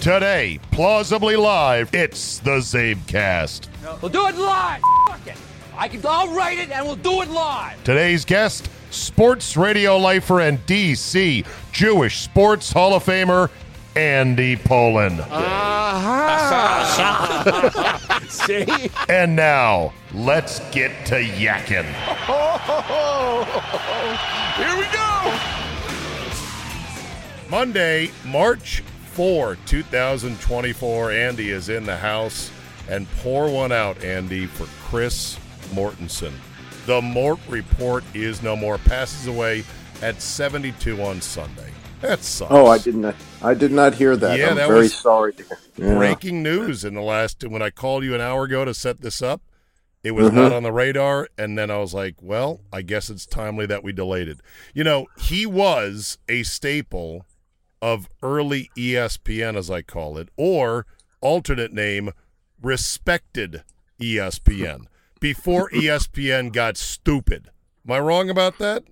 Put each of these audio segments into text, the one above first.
Today, plausibly live, it's the Czabecast. We'll do it live. Fuck it. I can. I'll write it and we'll do it live. Today's guest, sports radio lifer and DC Jewish Sports Hall of Famer, Andy Pollin. Uh-huh. See? And now, let's get to yakking. Here we go. Monday, March 4, 2024. Andy is in the house. And pour one out, Andy, for Chris Mortensen. The Mort Report is no more. Passes away at 72 on Sunday. That sucks. Oh, I did not. I did not hear that. Yeah, I'm that very was sorry. Yeah. breaking news in the last when I called you an hour ago to set this up. It was Mm-hmm. not on the radar, and then I was like, "Well, I guess it's timely that we delayed it." You know, he was a staple of early ESPN, as I call it, or alternate name, respected ESPN before ESPN got stupid. Am I wrong about that?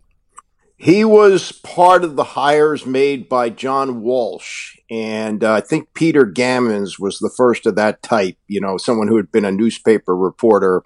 He was part of the hires made by John Walsh, and uh, I think Peter Gammons was the first of that type. You know, someone who had been a newspaper reporter,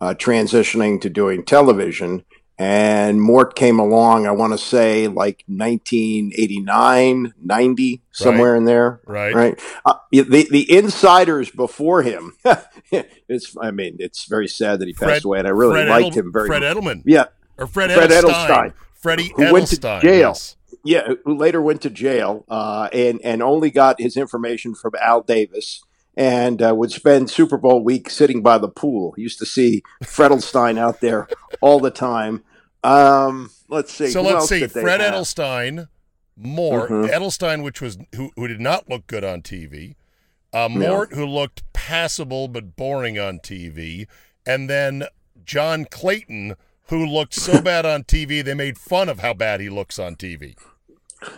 uh, transitioning to doing television. And Mort came along. I want to say like 1989, 90, somewhere in there. Right. Right. Uh, the the insiders before him. it's. I mean, it's very sad that he passed Fred- away, and I really Fred liked Edel- him very Fred much. Edelman. Yeah, Or Fred, Fred Edelstein. Edelstein, Freddie who went to jail. yes. Yeah, who later went to jail uh, and and only got his information from Al Davis and uh, would spend Super Bowl week sitting by the pool. Used to see Fredelstein out there all the time. Um, let's see. So who let's see. Fred have? Edelstein, Mort Mhm. Edelstein, which was who, who did not look good on TV. Uh, Mort, who looked passable but boring on TV, and then John Clayton, who looked so bad on TV they made fun of how bad he looks on TV.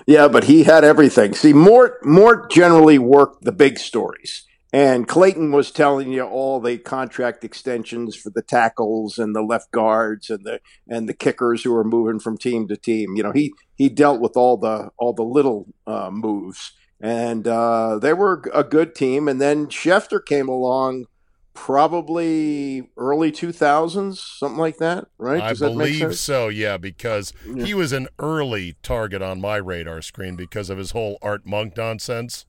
Yeah, but he had everything. See, Mort Mort generally worked the big stories. And Clayton was telling you all the contract extensions for the tackles and the left guards and the and the kickers who were moving from team to team. You know, he he dealt with all the all the little uh, moves, and uh, they were a good team. And then Schefter came along, probably early two thousands, something like that, right? I Does that make believe so, yeah, because Yeah. he was an early target on my radar screen because of his whole Art Monk nonsense.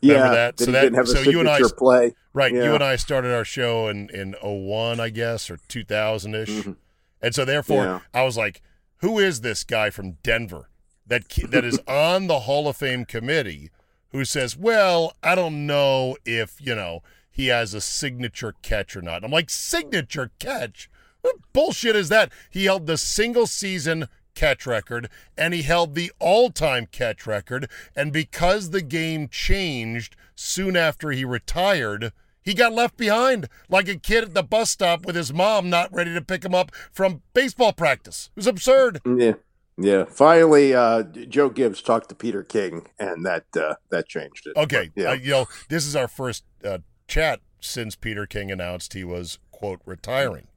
Yeah, that? that So that- didn't have a so you and I- play. Right. You and I started our show in, in 01, I guess, or 2000 ish. Mhm. And so, therefore, Yeah. I was like, who is this guy from Denver that, that is on the Hall of Fame committee who says, well, I don't know if, you know, he has a signature catch or not. I'm like, signature catch? What bullshit is that? He held the single season catch record and he held the all time catch record. And because the game changed soon after he retired, he got left behind like a kid at the bus stop with his mom not ready to pick him up from baseball practice. It was absurd. Yeah, yeah. Finally, uh, Joe Gibbs talked to Peter King, and that uh, that changed it. Okay, But, yeah, uh, you know, this is our first uh, chat since Peter King announced he was quote retiring.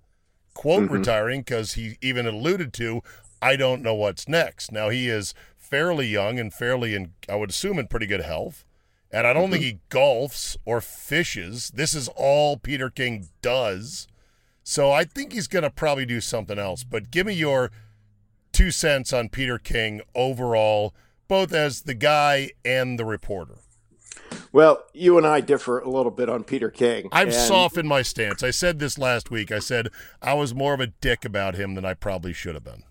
quote Mhm. retiring because he even alluded to, I don't know what's next. Now he is fairly young and fairly in, I would assume, in pretty good health. And I don't think mm-hmm. he golfs or fishes. This is all Peter King does. So I think he's going to probably do something else. But give me your two cents on Peter King overall, both as the guy and the reporter. Well, you and I differ a little bit on Peter King. I've and- softened my stance. I said this last week. I said I was more of a dick about him than I probably should have been.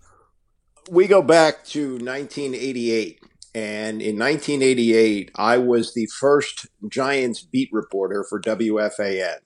We go back to 1988 and in 1988 i was the first giants beat reporter for wfan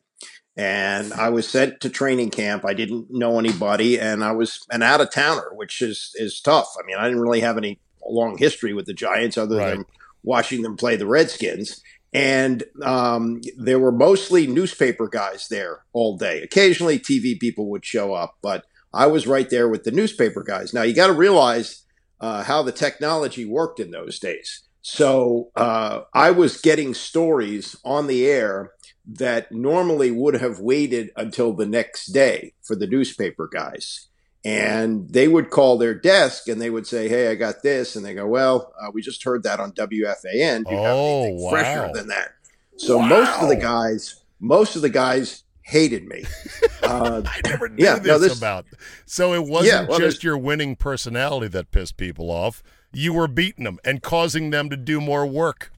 and i was sent to training camp. I didn't know anybody and i was an out of towner which is is tough. I mean i didn't really have any long history with the giants other Right. than watching them play the redskins. And um, there were mostly newspaper guys there all day. Occasionally tv people would show up but I was right there with the newspaper guys. Now you got to realize uh, how the technology worked in those days. So uh, I was getting stories on the air that normally would have waited until the next day for the newspaper guys. And they would call their desk and they would say, Hey, I got this. And they go, Well, uh, we just heard that on WFAN. Do you have Oh, anything wow. fresher than that? So most of the guys, most of the guys hated me. Uh, I never knew Yeah, this, no, this- about. So it wasn't Yeah, well, just your winning personality that pissed people off. You were beating them and causing them to do more work.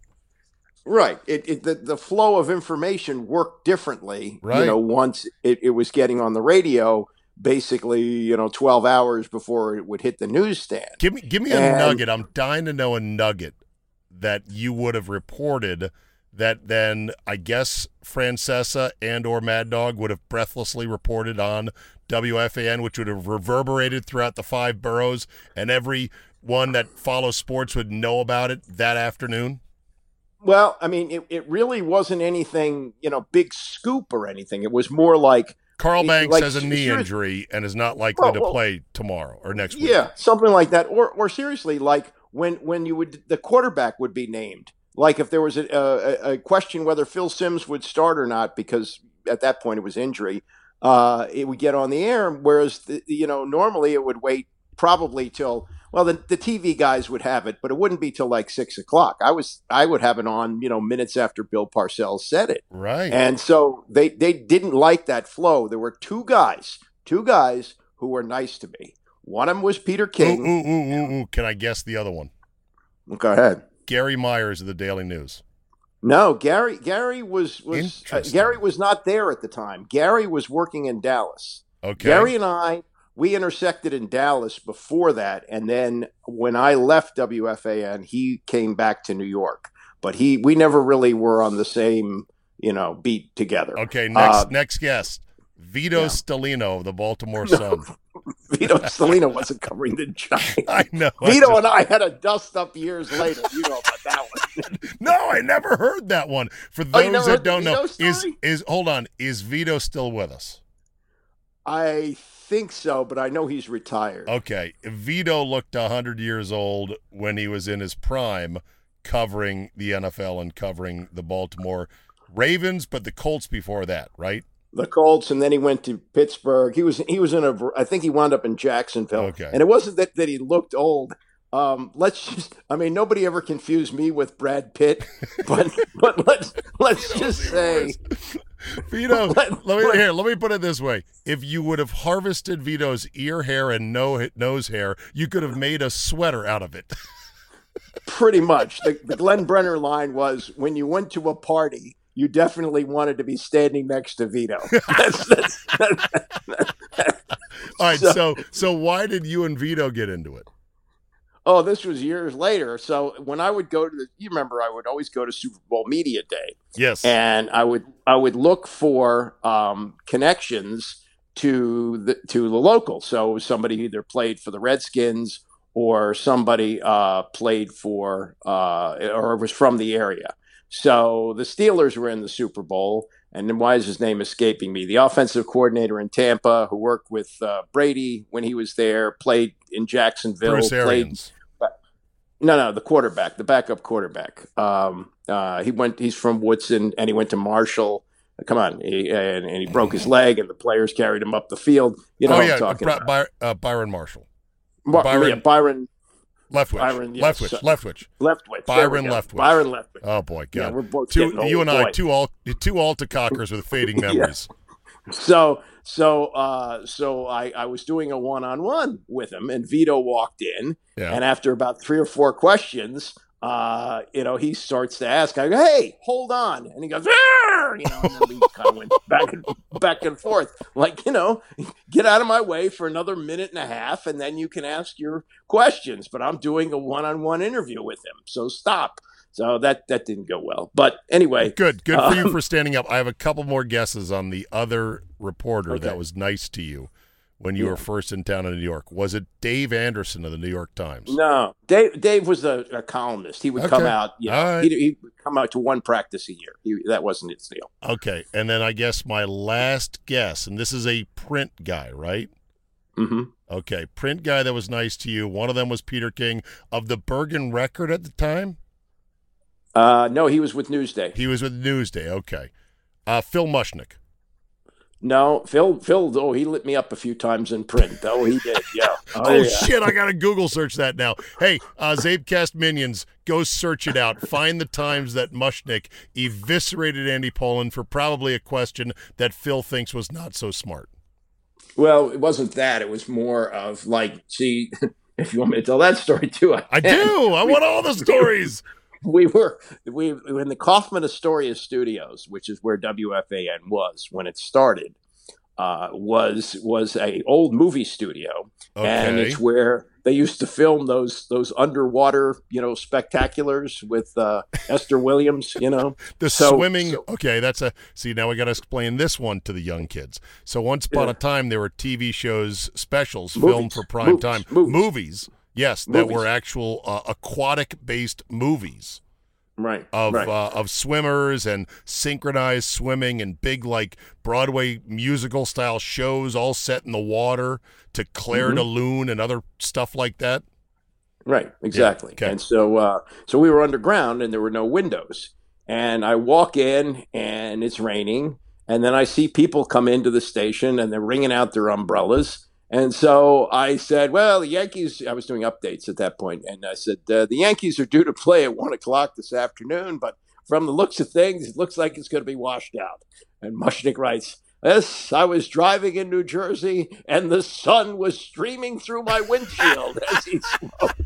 Right. It, it the, the flow of information worked differently. Right. You know, once it, it was getting on the radio, basically, you know, twelve hours before it would hit the newsstand. Give me give me a nugget. I'm dying to know a nugget that you would have reported that then I guess Francesa and or Mad Dog would have breathlessly reported on WFAN, which would have reverberated throughout the five boroughs, and every one that follows sports would know about it that afternoon. Well, I mean, it, it really wasn't anything, you know, big scoop or anything. It was more like, Carl Banks like, has a knee injury and is not likely Well, to play tomorrow or next week. yeah, something like that. Or, or seriously, like when when you would the quarterback would be named. Like if there was a, a, a question whether Phil Sims would start or not, because at that point it was injury, uh, it would get on the air. Whereas the, you know normally it would wait probably till well the, the TV guys would have it, but it wouldn't be till like six o'clock. I was I would have it on you know minutes after Bill Parcells said it. Right. And so they they didn't like that flow. There were two guys, two guys who were nice to me. One of them was Peter ooh, King. ooh, ooh, ooh, ooh. Can I guess the other one? Go ahead. Gary Myers of the Daily News. No, Gary Gary was was uh, Gary was not there at the time. Gary was working in Dallas. Okay. Gary and I we intersected in Dallas before that, and then when I left WFAN, he came back to New York. But he we never really were on the same you know beat together. Okay, next Uh, next guest. Vito yeah. Stellino of the Baltimore Sun. Vito Stellino wasn't covering the Giants. I know. I Vito just- and I had a dust up years later. You know about that one. no, I never heard that one. For Oh, those never that don't know, Vito is is hold on, is Vito still with us? I think so, but I know he's retired. Okay, Vito looked hundred years old when he was in his prime, covering the NFL and covering the Baltimore Ravens, but the Colts before that, right? The Colts, and then he went to Pittsburgh. He was he was in a. I think he wound up in Jacksonville. Okay. And it wasn't that, that he looked old. Um, let's just. I mean, nobody ever confused me with Brad Pitt, but but let's let's just say. Vito, Let- let me let- here. Let me put it this way: If you would have harvested Vito's ear hair and no nose hair, you could have made a sweater out of it. Pretty much. The, the Glenn Brenner line was when you went to a party, you definitely wanted to be standing next to Vito. That's, that's, All right, So- so so why did you and Vito get into it? oh, this was years later. So when I would go to the, you remember, I would always go to Super Bowl Media Day, Yes. and I would I would look for um, connections to the to the local. So somebody either played for the Redskins or somebody uh, played for uh, or was from the area. So the Steelers were in the Super Bowl, and then why is his name escaping me? The offensive coordinator in Tampa, who worked with uh, Brady when he was there, played in Jacksonville. Bruce played Arians. no, no, the quarterback, the backup quarterback. Um, uh, he went. He's from Woodson, and he went to Marshall. Come on, he, and, and he broke his leg, and the players carried him up the field. You know oh yeah, I'm talking Bri- about. By- uh, Byron Marshall, Byron, Byron- yeah, Byron Leftwich, Byron, yes. Leftwich, Leftwich. Leftwich. We Byron. Leftwich. Byron Leftwich. Oh boy, God. Yeah, we're both two, old, you and I, two all two alta cockers with fading memories. So so uh, so I, I was doing a one on one with him, and Vito walked in, Yeah. and after about three or four questions, uh, you know, he starts to ask, I go, "Hey, hold on," and he goes, "Arr!" you know, and then we kind of went back and back and forth, like you know, get out of my way for another minute and a half, and then you can ask your questions. But I'm doing a one on one interview with him, so stop. So that that didn't go well. But anyway, Good, good for you Um, for standing up. I have a couple more guesses on the other reporter that was nice to you when you Yeah. were first in town in New York. Was it Dave Anderson of the New York Times? No, Dave. Dave was a, a columnist. He would come Okay. out. You know, right. he'd, he'd come out to one practice a year. He, that wasn't his deal. Okay, and then I guess my last guess, and this is a print guy, right? hmm Okay, print guy that was nice to you. One of them was Peter King of the Bergen Record at the time. Uh, no, he was with Newsday. He was with Newsday. Okay, uh, Phil Mushnick. No, Phil. Phil. Oh, he lit me up a few times in print. Oh, he did. Yeah. Oh, yeah. shit! I gotta Google search that now. Hey, uh, Czabecast minions, go search it out. Find the times that Mushnick eviscerated Andy Pollin for probably a question that Phil thinks was not so smart. Well, it wasn't that. It was more of like, see, if you want me to tell that story too, I, I do. I want all the stories. we were we in the Kaufman Astoria Studios, which is where WFAN was when it started. Uh, was was a old movie studio, and it's where they used to film those those underwater you know spectaculars with uh, Esther Williams. You know, The So- swimming. so- okay, that's a. See, now we got to explain this one to the young kids. So once upon Yeah. a time, there were TV shows, specials Movies. filmed for prime Movies. time. Movies. Yes, that were actual uh, aquatic-based movies. right? of right. uh, of swimmers and synchronized swimming and big like Broadway musical style shows all set in the water to Clair Mm-hmm. de Lune and other stuff like that. Right, exactly. okay. And so, uh, so we were underground, and there were no windows. And I walk in, and it's raining, and then I see people come into the station, and they're wringing out their umbrellas. And so I said, "Well, the Yankees." I was doing updates at that point, and I said, uh, "The Yankees are due to play at one o'clock this afternoon, but from the looks of things, it looks like it's going to be washed out." And Mushnick writes. Yes, I was driving in New Jersey and the sun was streaming through my windshield as he spoke.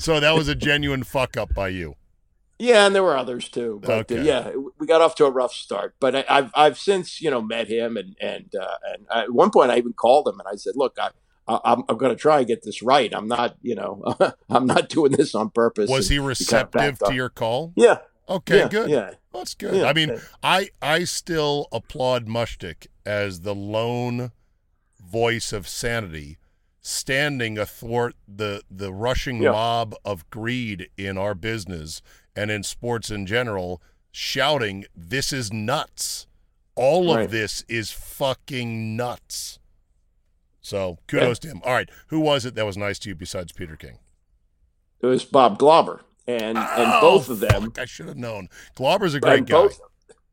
So that was a genuine fuck up by you. Yeah, and there were others too. But uh, yeah, we got off to a rough start. But I, I've I've since you know met him, and and uh, and at one point I even called him and I said, "Look, I, I I'm I'm going to try and get this right. I'm not you know I'm not doing this on purpose." Was he receptive to your call? Yeah. Okay, yeah, good. Yeah. That's good. Yeah. I mean, I I still applaud Mushnick as the lone voice of sanity standing athwart the the rushing Yeah. mob of greed in our business and in sports in general shouting this is nuts. All of this is fucking nuts. So kudos to him. All right who was it that was nice to you besides peter king? It was Bob Glauber, and and Oh, both of them fuck, i should have known. Glauber's a great and guy. both-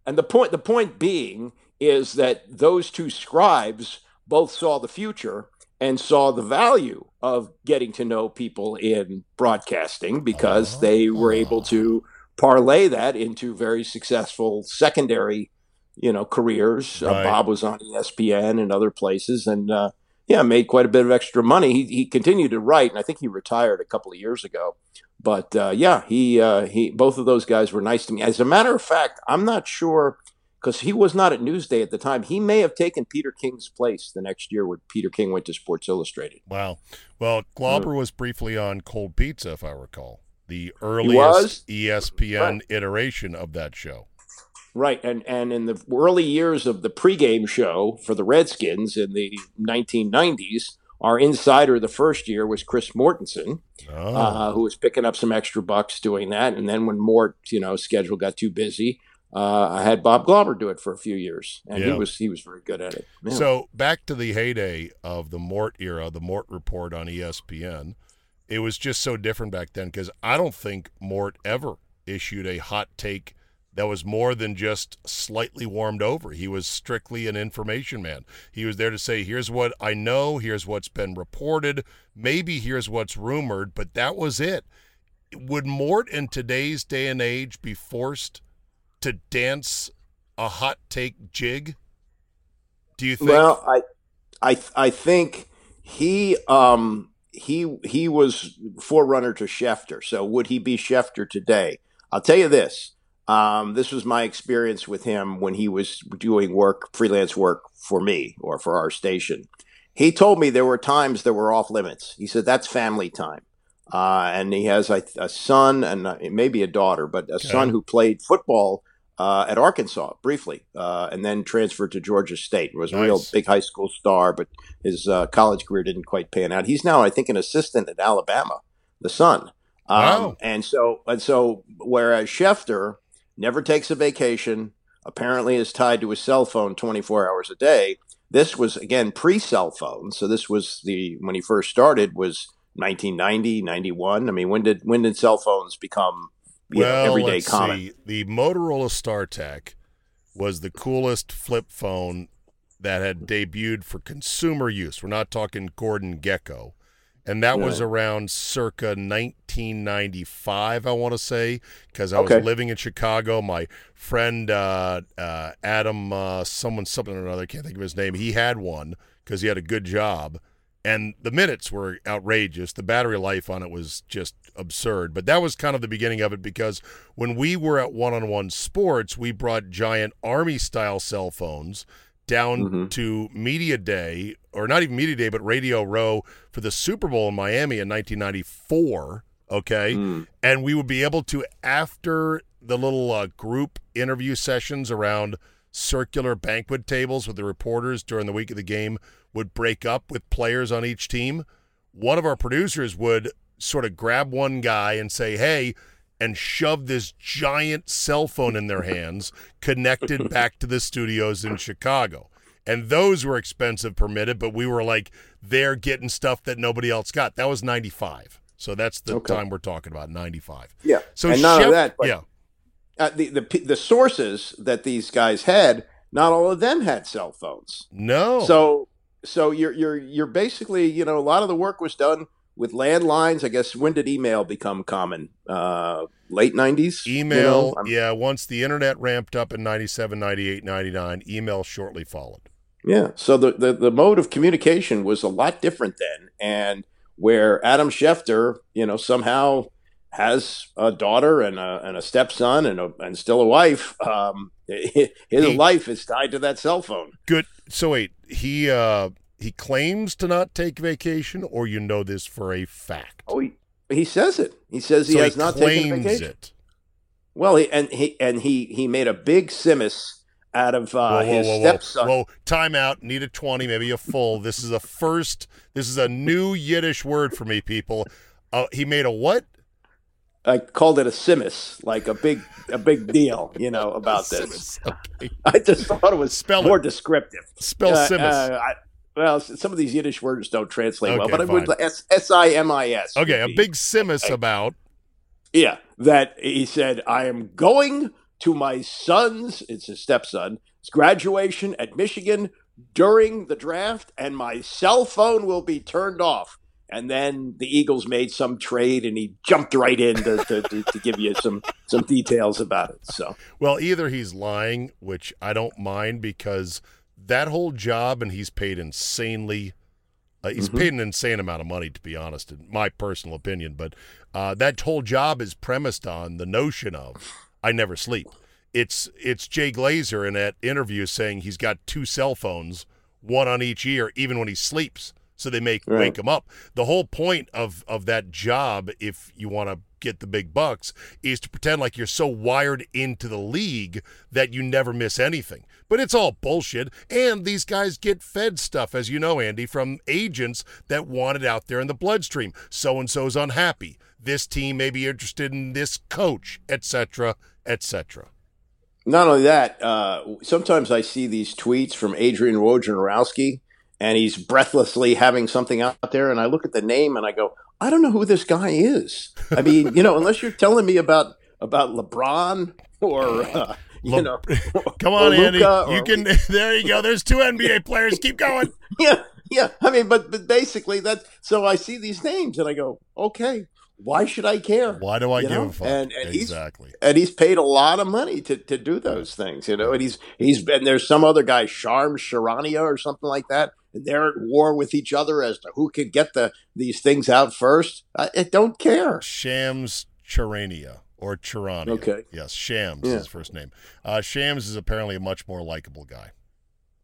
and the point the point being is that those two scribes both saw the future and saw the value of getting to know people in broadcasting because they were able to parlay that into very successful secondary you know careers. Uh, bob was on espn and other places and uh, yeah made quite a bit of extra money. He, he continued to write and i think he retired a couple of years ago. But uh, yeah, he uh, he both of those guys were nice to me. As a matter of fact, I'm not sure because he was not at Newsday at the time. He may have taken Peter King's place the next year when Peter King went to Sports Illustrated. Wow. Well, Glauber was briefly on Cold Pizza, if I recall, the earliest ESPN iteration of that show. Right, and and in the early years of the pregame show for the Redskins in the 1990s, our insider the first year was Chris Mortensen, Oh, uh, who was picking up some extra bucks doing that. And then when Mort, you know, schedule got too busy, uh, I had Bob Glauber do it for a few years, and Yeah. he was he was very good at it. Yeah. so back to the heyday of the Mort era, the Mort Report on ESPN. It was just so different back then because I don't think Mort ever issued a hot take that was more than just slightly warmed over. He was strictly an information man. He was there to say, here's what I know, here's what's been reported, maybe here's what's rumored, but that was it. Would Mort in today's day and age be forced to dance a hot take jig? Do you think? Well, I, I, I think he, um, he, he was forerunner to Schefter. So would he be Schefter today? I'll tell you this. Um, this was my experience with him when he was doing work, freelance work for me or for our station. He told me there were times that were off limits. He said that's family time. Uh, and he has a, a son and uh, maybe a daughter, but a okay. son who played football uh, at Arkansas briefly, uh, and then transferred to Georgia State. Was a nice. real big high school star, but his uh, college career didn't quite pan out. He's now, I think, an assistant at Alabama. The son, um, wow. and so and so. Whereas Schefter never takes a vacation, apparently is tied to his cell phone twenty four hours a day. This was again pre cell phone, so this was the when he first started was 1990, 91. I mean, when did when did cell phones become well, know, everyday let's common. See. The Motorola StarTAC was the coolest flip phone that had debuted for consumer use. We're not talking Gordon Gekko. And that was around circa 1995, I want to say, because I okay. was living in Chicago. My friend uh, uh, Adam, uh, someone, something or another, can't think of his name, he had one because he had a good job and the minutes were outrageous. The battery life on it was just absurd. But that was kind of the beginning of it because when we were at one on one sports, we brought giant army style cell phones down mm-hmm. to Media Day, or not even Media Day, but Radio Row for the Super Bowl in Miami in 1994. Okay. Mm. And we would be able to, after the little uh, group interview sessions around circular banquet tables with the reporters during the week of the game, would break up with players on each team, one of our producers would sort of grab one guy and say, hey, and shove this giant cell phone in their hands connected back to the studios in Chicago. And those were expensive permitted, but we were like they're getting stuff that nobody else got. That was 95. So that's the okay. time we're talking about, 95. Yeah. So and none of that, yeah. Uh, the, the the sources that these guys had, not all of them had cell phones. No. So so you're you're you're basically you know a lot of the work was done with landlines. I guess when did email become common? Uh, late 90s? Email, you know? yeah. Once the internet ramped up in 97, 98, 99, email shortly followed. Yeah. So the, the, the mode of communication was a lot different then. And where Adam Schefter, you know, somehow has a daughter and a, and a stepson and, a, and still a wife, um, his he, life is tied to that cell phone. Good. So wait, he uh, he claims to not take vacation, or you know this for a fact? Oh, he, he says it. He says he so has he not taken vacation. It. Well, he, and he and he he made a big simus out of uh, whoa, whoa, his whoa, stepson. Whoa, time out. Need a twenty, maybe a full. this is a first. This is a new Yiddish word for me, people. Uh, he made a what? I called it a simus, like a big a big deal, you know, about this. Okay. I just thought it was Spell more it. descriptive. Spell uh, simus. Uh, I, well, some of these Yiddish words don't translate okay, well, but I would S S I M I S. Okay, a big simus about. Yeah, that he said, I am going to my son's, it's his stepson, graduation at Michigan during the draft, and my cell phone will be turned off and then the Eagles made some trade, and he jumped right in to, to, to, to, give you some some details about it. So, well, either he's lying, which I don't mind because that whole job, and he's paid insanely. Uh, he's mm-hmm. paid an insane amount of money, to be honest, in my personal opinion. But uh, that whole job is premised on the notion of I never sleep. It's it's Jay Glazer in that interview saying he's got two cell phones, one on each ear, even when he sleeps so they make right. wake them up. The whole point of of that job, if you want to get the big bucks, is to pretend like you're so wired into the league that you never miss anything. But it's all bullshit. And these guys get fed stuff, as you know, Andy, from agents that want it out there in the bloodstream. So and so's unhappy. This team may be interested in this coach, etc., etc. Not only that, uh, sometimes I see these tweets from Adrian Wojnarowski and he's breathlessly having something out there. And I look at the name and I go, I don't know who this guy is. I mean, you know, unless you're telling me about about LeBron or uh, you know, Come on, Andy. You can. There you go. There's two NBA players. Keep going. yeah, yeah. I mean, but but basically that. So I see these names and I go, okay, why should I care? Why do I You give know? a fuck? And- and he's- exactly. and he's paid a lot of money to, to do those things, you know. And he's he's been there's some other guy, Sharm Sharania or something like that, and they're at war with each other as to who can get the these things out first. I, I don't care. Shams Charania or Charania. Okay. Yes, Shams Yeah. is his first name. Uh, Shams is apparently a much more likable guy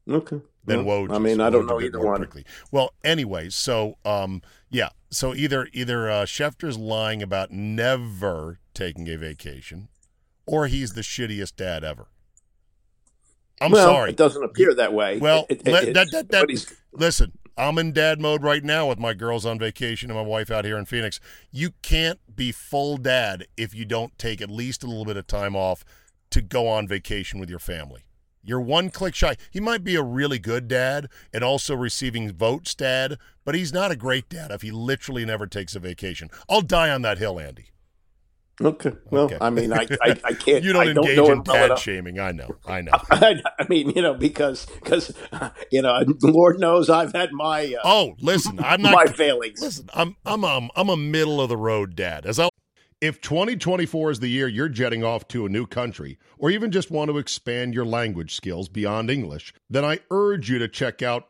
Okay. than Well, Woj. I mean. I don't Woj know either one. prickly. Well, anyway, so um, yeah, so either either uh, Schefter's lying about never taking a vacation, or he's the shittiest dad ever. I'm well, sorry. It doesn't appear that way. Well, It- it- that- that- that- Listen, I'm in dad mode right now with my girls on vacation and my wife out here in Phoenix. You can't be full dad if you don't take at least a little bit of time off to go on vacation with your family. You're one click shy. He might be a really good dad and also receiving votes dad, but he's not a great dad if he literally never takes a vacation. I'll die on that hill, Andy. Okay. Well, Okay. I mean, I I, I can't. You don't I don't engage know in dad shaming. I know. I know. I, I mean, you know, because because you know, Lord knows I've had my uh, Oh, listen, I'm not my failings. Listen, I'm I'm um, I'm a middle of the road dad. As I if 2024 is the year you're jetting off to a new country or even just want to expand your language skills beyond English, then I urge you to check out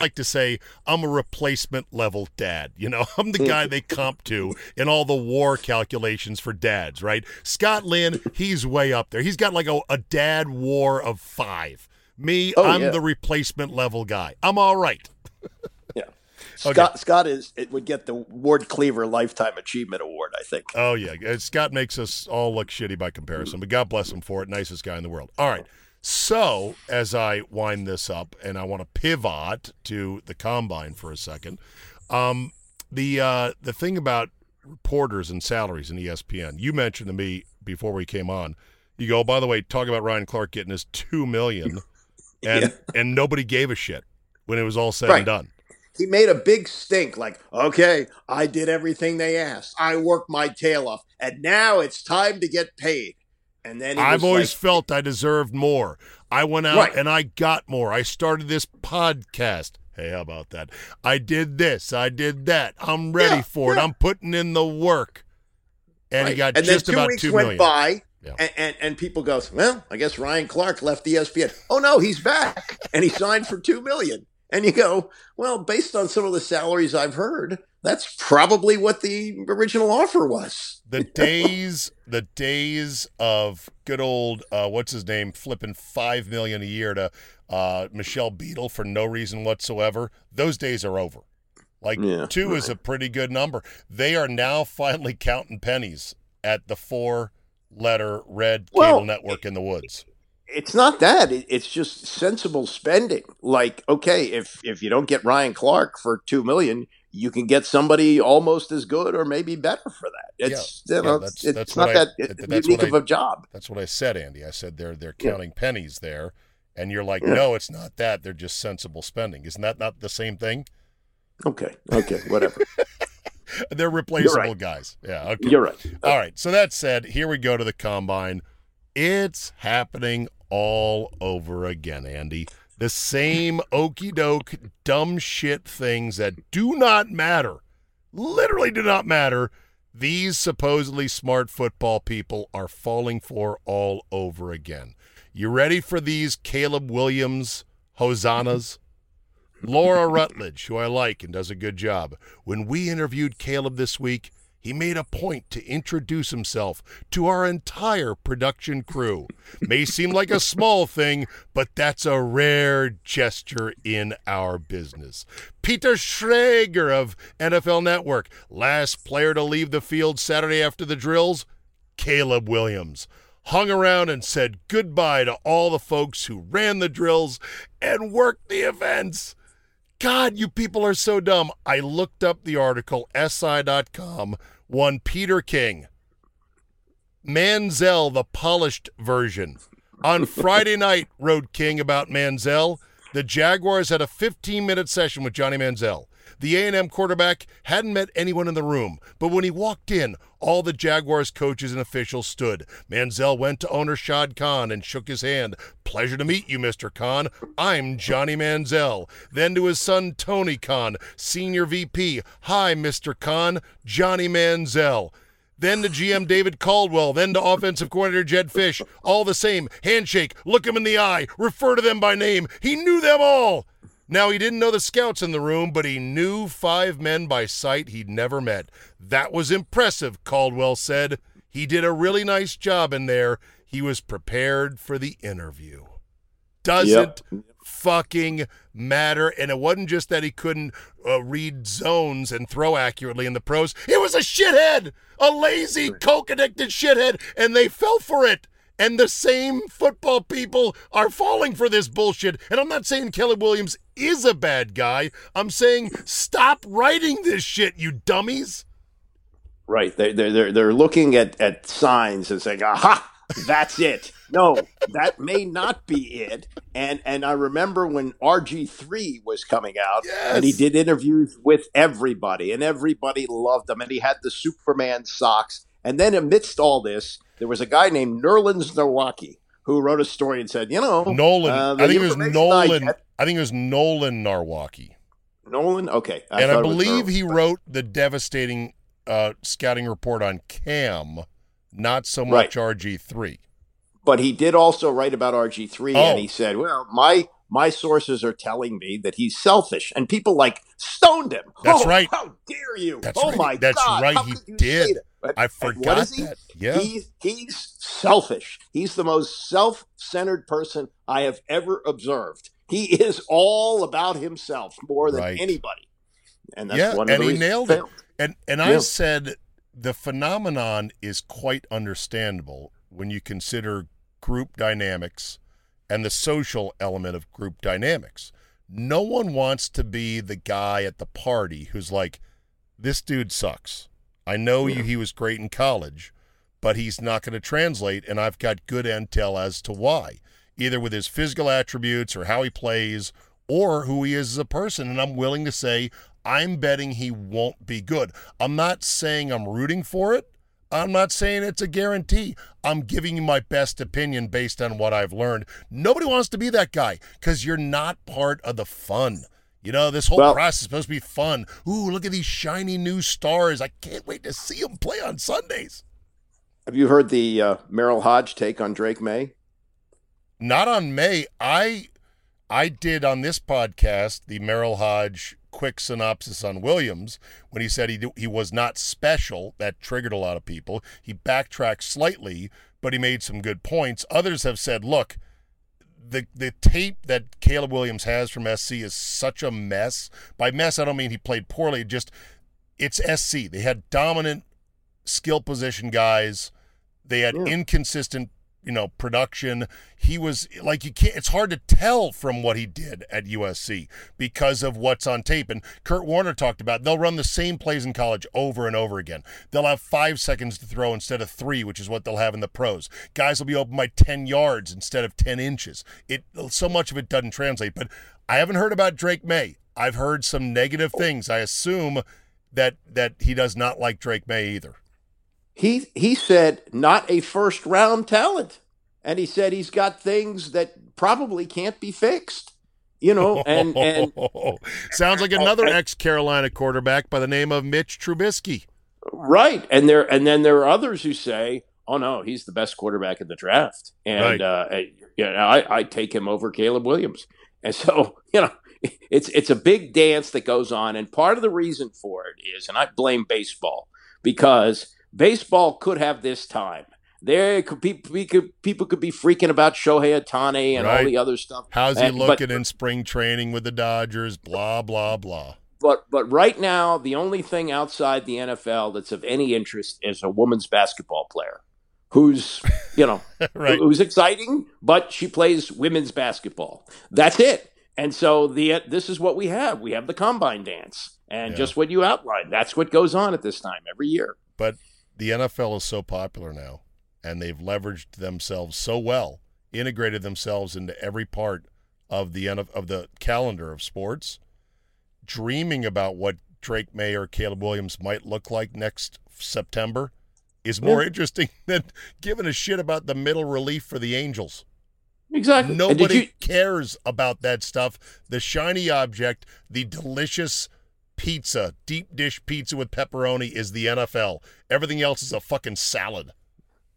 Like to say I'm a replacement level dad. You know, I'm the guy they comp to in all the war calculations for dads, right? Scott Lynn, he's way up there. He's got like a, a dad war of five. Me, Oh, I'm yeah. the replacement level guy. I'm all right. Yeah. Okay. Scott Scott is it would get the Ward Cleaver Lifetime Achievement Award, I think. Oh yeah, Uh, Scott makes us all look shitty by comparison, but God bless him for it. Nicest guy in the world. All right. So as I wind this up, and I want to pivot to the combine for a second, um, the uh, the thing about reporters and salaries in ESPN, you mentioned to me before we came on. You go, by the way, talk about Ryan Clark getting his two million, and Yeah. and nobody gave a shit when it was all said Right. and done. He made a big stink, like, okay, I did everything they asked. I worked my tail off, and now it's time to get paid. And then I've always like, felt I deserved more. I went out Right. and I got more. I started this podcast. Hey, how about that? I did this. I did that. I'm ready Yeah, for it. I'm putting in the work. And he got and just then two about weeks two went million. by, Yeah. and, and and people goes, well, I guess Ryan Clark left ESPN. Oh no, he's back, and he signed for two million. And you go, well, based on some of the salaries I've heard, that's probably what the original offer was. the days, the days of good old uh, what's his name flipping five million a year to uh, Michelle Beadle for no reason whatsoever. Those days are over. Like Yeah. two is a pretty good number. They are now finally counting pennies at the four-letter red Well, cable network in the woods. It's not that. It's just sensible spending. Like, okay, if if you don't get Ryan Clark for two million, you can get somebody almost as good or maybe better for that. It's Yeah, you know, yeah, that's- it's, that's not I- that that- that's unique what of I- a job. That's what I said, Andy. I said they're they're Yeah. counting pennies there, and you're like, Yeah. no, it's not that. They're just sensible spending. Isn't that not the same thing? Okay, okay, whatever. They're replaceable right. guys. Yeah. Okay. You're right. Uh, all right. So that said, here we go to the combine. It's happening all over again, Andy. The same okey doke, dumb shit things that do not matter, literally do not matter, these supposedly smart football people are falling for all over again. You ready for these Caleb Williams hosannas? Laura Rutledge, who I like and does a good job. When we interviewed Caleb this week, he made a point to introduce himself to our entire production crew. May seem like a small thing, but that's a rare gesture in our business. Peter Schrager of NFL Network, last player to leave the field Saturday after the drills, Caleb Williams. Hung around and said goodbye to all the folks who ran the drills and worked the events. God, you people are so dumb. I looked up the article, SI.com, one Peter King. Manziel, the polished version. On Friday night, wrote King about Manziel. The Jaguars had a 15 minute session with Johnny Manziel. The A&M quarterback hadn't met anyone in the room, but when he walked in, all the Jaguars coaches and officials stood. Manziel went to owner Shad Khan and shook his hand. Pleasure to meet you, Mr. Khan. I'm Johnny Manziel. Then to his son Tony Khan, senior VP. Hi, Mr. Khan. Johnny Manziel. Then to GM David Caldwell, then to offensive coordinator Jed Fish. All the same. Handshake, look him in the eye, refer to them by name. He knew them all. Now, he didn't know the scouts in the room, but he knew five men by sight he'd never met. That was impressive, Caldwell said. He did a really nice job in there. He was prepared for the interview. Doesn't Yep. fucking matter. And it wasn't just that he couldn't uh, read zones and throw accurately in the pros. It was a shithead, a lazy, coke addicted shithead, and they fell for it. And the same football people are falling for this bullshit. And I'm not saying Caleb Williams is a bad guy. I'm saying stop writing this shit, you dummies. Right. They they're they're, they're looking at, at signs and saying, "Aha, that's it." No, that may not be it. And and I remember when RG three was coming out, and he did interviews with everybody, and everybody loved him, and he had the Superman socks. And then amidst all this, there was a guy named Nerlens Nawrocki who wrote a story and said, "You know, Nolan. uh, I think it was I Nolan. get- I think it was Nolan Nawrocki. Nolan. Okay, and I it was believe he wrote the devastating uh, scouting report on Cam, not so Right. much RG3. but he did also write about RG3 Oh. and he said, "Well, my my sources are telling me that he's selfish." And people like stoned him. That's Oh, right. How dare you? That's oh right. my That's god. right, How he did. Say that? But- I forgot he? that. Yeah. He's he's selfish. He's the most self-centered person I have ever observed. He is all about himself more than Right. anybody. And that's yeah, one of and the he nailed it. failed. And and I said the phenomenon is quite understandable when you consider group dynamics and the social element of group dynamics. No one wants to be the guy at the party who's like, "This dude sucks. I know you he was great in college, but he's not going to translate and I've got good intel as to why, either with his physical attributes or how he plays or who he is as a person and I'm willing to say I'm betting he won't be good. I'm not saying I'm rooting for it. I'm not saying it's a guarantee. I'm giving you my best opinion based on what I've learned. Nobody wants to be that guy because you're not part of the fun. You know, this whole Well- process is supposed to be fun. Ooh, look at these shiny new stars. I can't wait to see them play on Sundays. Have you heard the uh, Merril Hoge take on Drake Maye? Not on Maye. I I did on this podcast the Merril Hoge quick synopsis on Williams when he said he he was not special. That triggered a lot of people. He backtracked slightly, but he made some good points. Others have said, look, the the tape that Caleb Williams has from SC is such a mess. By mess, I don't mean he played poorly. Just it's SC. They had dominant skill position guys. They had Yeah. inconsistent, you know, production. He was like you can't. It's hard to tell from what he did at USC because of what's on tape. And Kurt Warner talked about they'll run the same plays in college over and over again. They'll have five seconds to throw instead of three, which is what they'll have in the pros. Guys will be open by ten yards instead of ten inches. It so much of it doesn't translate. But I haven't heard about Drake Maye. I've heard some negative things. I assume that that he does not like Drake Maye either. He he said not a first round talent, and he said he's got things that probably can't be fixed. You know, and and sounds like another ex Carolina quarterback by the name of Mitch Trubisky. Right, and there and then there are others who say, "Oh no, he's the best quarterback in the draft," and Right. uh, you know, I I take him over Caleb Williams, and so you know. It's it's a big dance that goes on, and part of the reason for it is, and I blame baseball because baseball could have this time. There could be could, people could be freaking about Shohei Ohtani and all the other stuff. How's he And- but- looking in spring training with the Dodgers? Blah blah blah. but but right now the only thing outside the NFL that's of any interest is a woman's basketball player who's you know Right. who's exciting but she plays women's basketball that's it and so the this is what we have we have the combine dance and Yeah. just what you outlined that's what goes on at this time every year But the NFL is so popular now, and they've leveraged themselves so well, integrated themselves into every part of the of the calendar of sports. Dreaming about what Drake Maye or Caleb Williams might look like next September is more interesting than giving a shit about the middle relief for the Angels. exactly Nobody you- cares about that stuff. The shiny object, the delicious pizza, deep dish pizza with pepperoni is the NFL. Everything else is a fucking salad.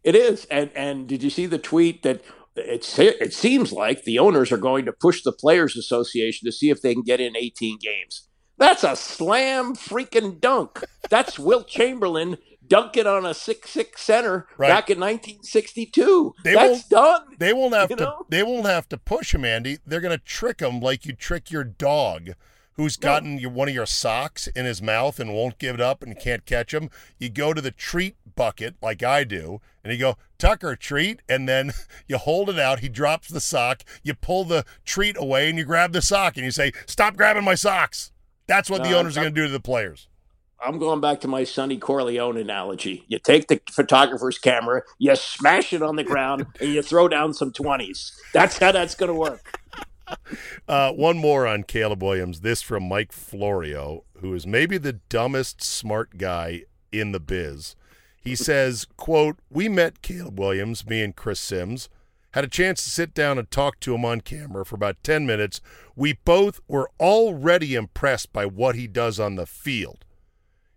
It is, and and did you see the tweet that it's it seems like the owners are going to push the players' association to see if they can get in 18 games. That's a slam freaking dunk. That's Wilt Chamberlain dunking on a six six center Right. back in 1962. They That's done. They won't have to. know? They won't have to push him, Andy. They're going to trick him like you trick your dog, who's No. gotten your, one of your socks in his mouth and won't give it up and can't catch him. You go to the treat bucket like I do, and you go Tucker treat, and then you hold it out. He drops the sock. You pull the treat away, and you grab the sock, and you say, "Stop grabbing my socks." That's what the owners are I'm- going to do to the players. I'm going back to my Sonny Corleone analogy. You take the photographer's camera, you smash it on the ground, and you throw down some 20s. That's how that's going to work. Uh, one more on Caleb Williams. This from Mike Florio, who is maybe the dumbest smart guy in the biz. He says, quote, We met Caleb Williams, me and Chris Simms, had a chance to sit down and talk to him on camera for about 10 minutes. We both were already impressed by what he does on the field.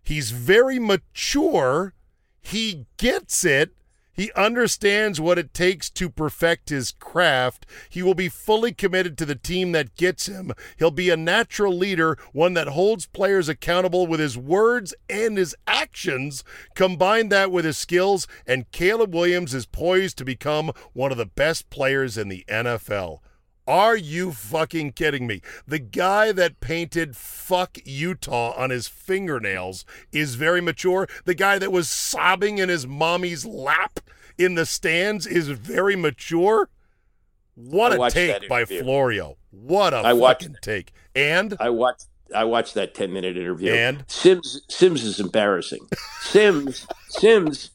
He's very mature. He gets it. He understands what it takes to perfect his craft. He will be fully committed to the team that gets him. He'll be a natural leader, one that holds players accountable with his words and his actions. Combine that with his skills, and Caleb Williams is poised to become one of the best players in the NFL. Are you fucking kidding me? The guy that painted fuck Utah on his fingernails is very mature. The guy that was sobbing in his mommy's lap in the stands is very mature. What I a take by. Florio. What a I watched fucking take. And I watched I watched that 10 minute interview. And? Simms Simms is embarrassing. Simms Simms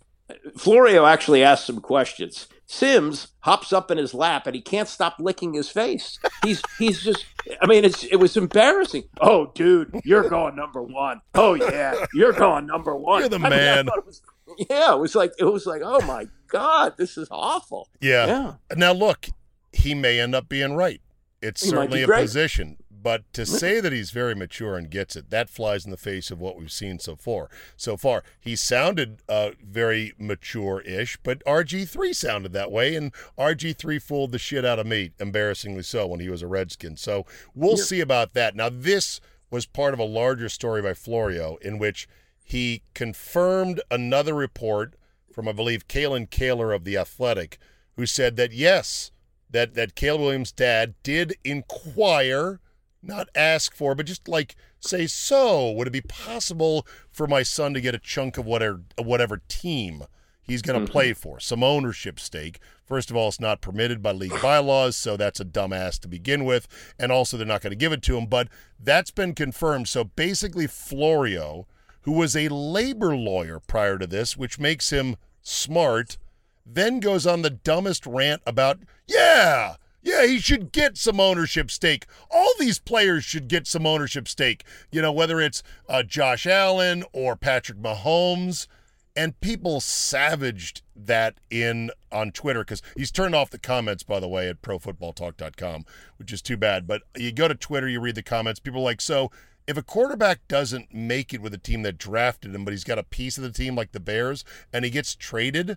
Florio actually asked some questions. Simms hops up in his lap and he can't stop licking his face. He's he's just I mean it's it was embarrassing. Oh dude, you're going number 1. Oh yeah, you're going number 1. You're the I mean, man. thought it was- yeah, it was like it was like, "Oh my god, this is awful." yeah. Yeah. Now look, he may end up being right. It's He certainly a great. position, but to say that he's very mature and gets it, that flies in the face of what we've seen so far. So far, he sounded uh, very mature-ish, but RG3 sounded that way, and RG3 fooled the shit out of me, embarrassingly so, when he was a Redskin. So we'll see about that. Now, this was part of a larger story by Florio, in which he confirmed another report from, I believe, Kalen Kaler of the Athletic, who said that yes, that that Caleb Williams' dad did inquire, not ask for, but just like say, so would it be possible for my son to get a chunk of whatever whatever team he's going to mm-hmm. play for, some ownership stake? First of all, it's not permitted by league bylaws, so that's a dumbass to begin with, and also they're not going to give it to him. But that's been confirmed. So basically, Florio, who was a labor lawyer prior to this, which makes him smart then goes on the dumbest rant about, yeah, Yeah, he should get some ownership stake. All these players should get some ownership stake. You know, whether it's uh, Josh Allen or Patrick Mahomes. And people savaged that in on Twitter because he's turned off the comments, by the way, at profootballtalk.com, which is too bad. But you go to Twitter, you read the comments. People are like, so if a quarterback doesn't make it with a team that drafted him, but he's got a piece of the team like the Bears, and he gets traded,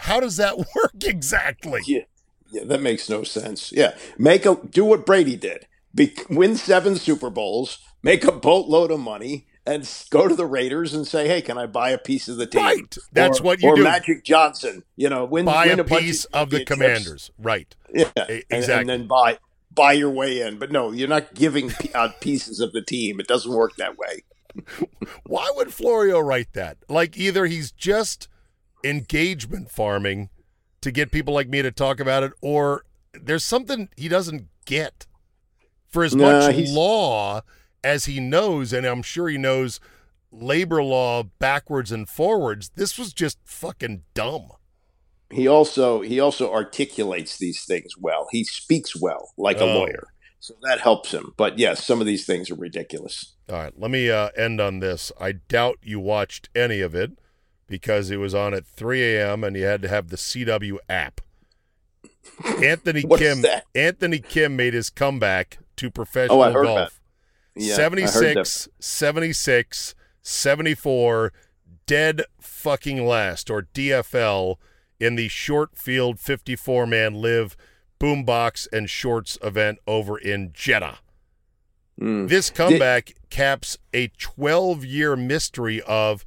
how does that work exactly? Yeah, yeah, that makes no sense. Yeah, make a do what Brady did: Be, win seven Super Bowls, make a boatload of money, and go to the Raiders and say, "Hey, can I buy a piece of the team?" Right. That's or, what you or do. Magic Johnson, you know, win buy win a, a, piece of the. Commanders. Right. Yeah, and- exactly. and, then buy buy your way in. But no, you're not giving out uh, pieces of the team. It doesn't work that way. Why would Florio write that? Like either he's just engagement farming to get people like me to talk about it, or there's something he doesn't get. For as Nah, much he's- law as he knows, and I'm sure he knows labor law backwards and forwards, this was just fucking dumb. He also he also articulates these things well. He speaks well, like a Oh. lawyer, so that helps him. But yes, some of these things are ridiculous. All right, let me uh, end on this. I doubt you watched any of it because it was on at 3 a.m. and you had to have the CW app. Anthony Kim. Anthony Kim made his comeback to professional Oh, I heard golf. Yeah, I heard that. 76, 76, 74, dead fucking last, or DFL, in the short field 54 man live boombox and shorts event over in Jeddah. Mm. This comeback caps a 12 year mystery of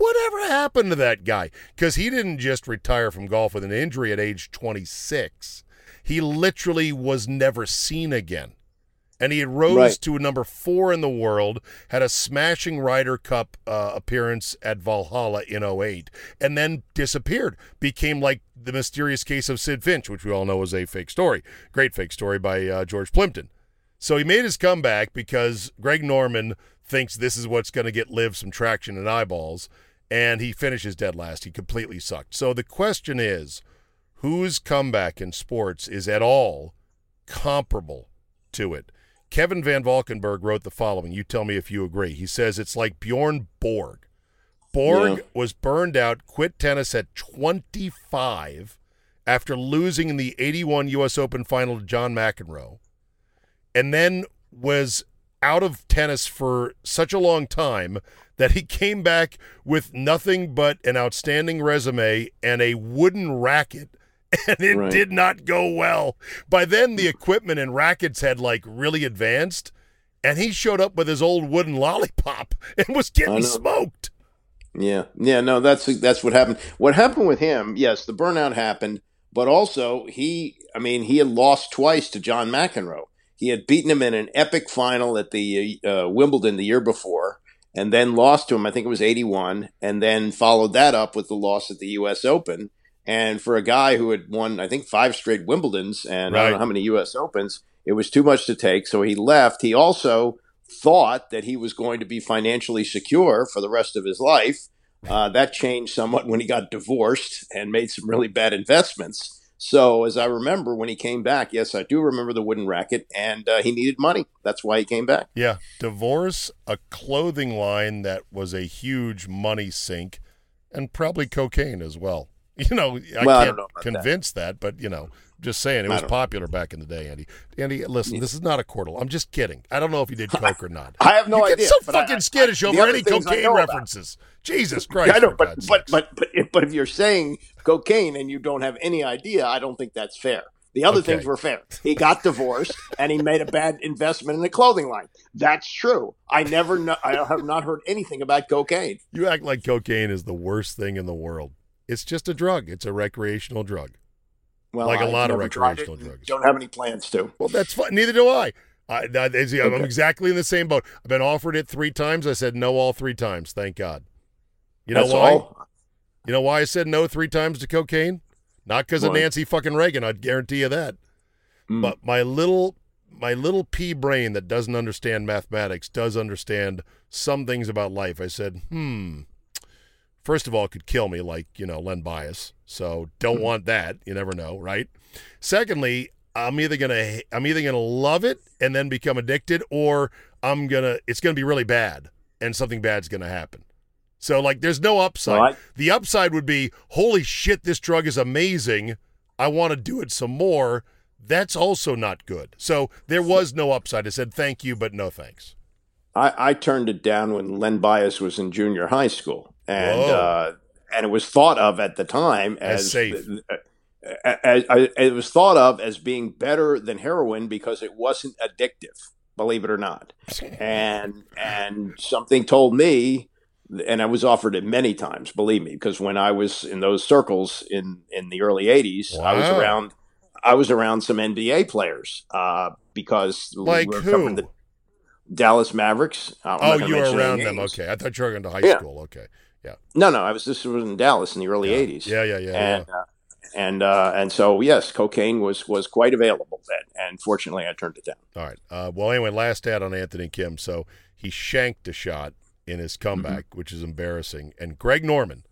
whatever happened to that guy. Because he didn't just retire from golf with an injury at age 26, he literally was never seen again. And he rose Right. to number four in the world, had a smashing Ryder Cup uh, appearance at Valhalla in 08, and then disappeared. Became like the mysterious case of Sidd Finch, which we all know was a fake story. Great fake story by uh, George Plimpton. So he made his comeback because Greg Norman thinks this is what's going to get Liv some traction and eyeballs, and he finishes dead last. He completely sucked. So the question is, whose comeback in sports is at all comparable to it? Kevin Van Valkenburg wrote the following. You tell me if you agree. He says it's like Bjorn Borg. Borg Yeah. was burned out, quit tennis at 25 after losing in the 81 U.S. Open final to John McEnroe, and then was out of tennis for such a long time that he came back with nothing but an outstanding resume and a wooden racket and it Right. did not go well. By then the equipment and rackets had like really advanced and he showed up with his old wooden lollipop and was getting smoked. Yeah, yeah, no, that's that's what happened. What happened with him? Yes, the burnout happened, but also he, I mean, he had lost twice to John McEnroe. He had beaten him in an epic final at the uh, Wimbledon the year before, and then lost to him. I think it was eighty-one, and then followed that up with the loss at the U.S. Open. And for a guy who had won, I think, five straight Wimbledons and I don't know how many U.S. Opens, it was too much to take. So he left. He also thought that he was going to be financially secure for the rest of his life. Uh, that changed somewhat when he got divorced and made some really bad investments. So, as I remember when he came back, yes, I do remember the wooden racket, and uh, he needed money. That's why he came back. Yeah, divorce, a clothing line that was a huge money sink, and probably cocaine as well. You know, I Well, can't don't know about that. convince that. but you know, just saying it was popular back in the day, Andy. Andy, listen, this is not a quartal. I'm just kidding. I don't know if he did coke or not. I have no you idea. get so fucking I- skittish the over any cocaine know about. references. Jesus Christ! I know, but but, but but if- but if you're saying cocaine and you don't have any idea, I don't think that's fair. The other Okay. things were fair. He got divorced and he made a bad investment in a clothing line. That's true. I never know. I have not heard anything about cocaine. you act like cocaine is the worst thing in the world. It's just a drug. It's a recreational drug. Well, Like a I've lot of never tried it recreational drugs. Don't have any plans to. Well, that's fine. Neither do I. I I'm Okay. exactly in the same boat. I've been offered it three times. I said no all three times. Thank God. You know That's why? all. You know why I said no three times to cocaine? Not because of Nancy fucking Reagan. I'd guarantee you that. Mm. But my little my little pea brain that doesn't understand mathematics does understand some things about life. I said, hmm. First of all, it could kill me, like you know, Len Bias. So don't Hmm. want that. You never know, right? Secondly, I'm either gonna I'm either gonna love it and then become addicted, or I'm gonna it's gonna be really bad and something bad's gonna happen. So like, there's no upside. I- the upside would be, holy shit, this drug is amazing. I want to do it some more. That's also not good. So there was no upside. I said thank you, but no thanks. I, I turned it down when Len Bias was in junior high school, and uh, and it was thought of at the time As as, safe. as- as- it was thought of as being better than heroin because it wasn't addictive, believe it or not. And and something told me, and I was offered it many times, believe me, because when I was in those circles in in the early '80s, I was around. I was around some NBA players uh, because Like we were who? Dallas Mavericks. Uh, Oh, you were around them. Okay. I thought you were going to high Yeah. school. Okay. Yeah. No, no, I was. This was in Dallas in the early Yeah. '80s. Yeah, yeah, yeah. and uh, and uh, and so yes, cocaine was was quite available then, and fortunately, I turned it down. All right. Uh, well, anyway, last stat on Anthony Kim. So he shanked a shot in his comeback, Mm-hmm. which is embarrassing. And Greg Norman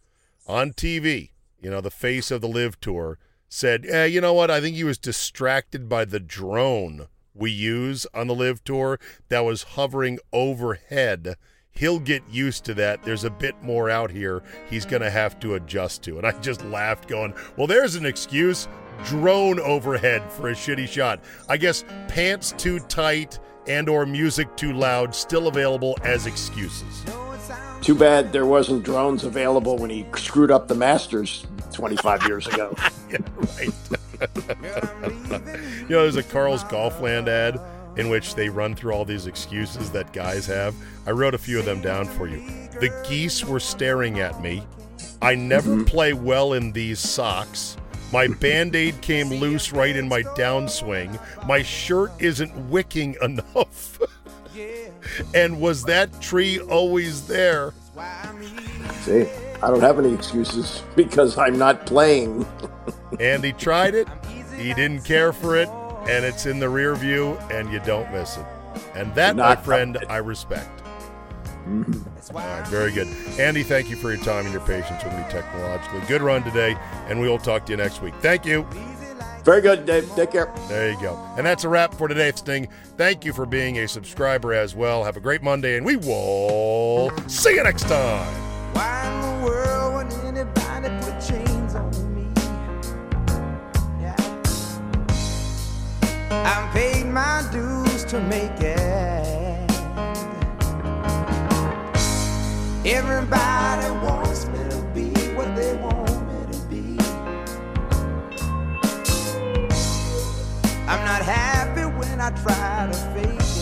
on TV, you know, the face of the LIV Tour, said, eh, you know what? I think he was distracted by the drone we use on the LIV Tour that was hovering overhead. He'll get used to that. There's a bit more out here he's going to have to adjust to. And I just laughed, going, well, there's an excuse. Drone overhead for a shitty shot. I guess pants too tight and or music too loud still available as excuses. Too bad there wasn't drones available when he screwed up the Masters 25 years ago. Yeah, right. you know, there's a Carl's Golfland ad in which they run through all these excuses that guys have. I wrote a few of them down for you. The geese were staring at me. I never mm-hmm. play well in these socks. My band aid came loose right in my downswing. My shirt isn't wicking enough. and was that tree always there? See, I don't have any excuses because I'm not playing. and he tried it. He didn't care for it, and it's in the rear view, and you don't miss it. And that, my friend. I respect. Mm-hmm. All right, very good. Andy, thank you for your time and your patience with me technologically. Good run today, and we will talk to you next week. Thank you. Very good, Dave. Take care. There you go. And that's a wrap for today, Sting. Thank you for being a subscriber as well. Have a great Monday, and we will see you next time. I paid my dues to make it. Everybody wants me to be what they want me to be. I'm not happy when I try to fake it.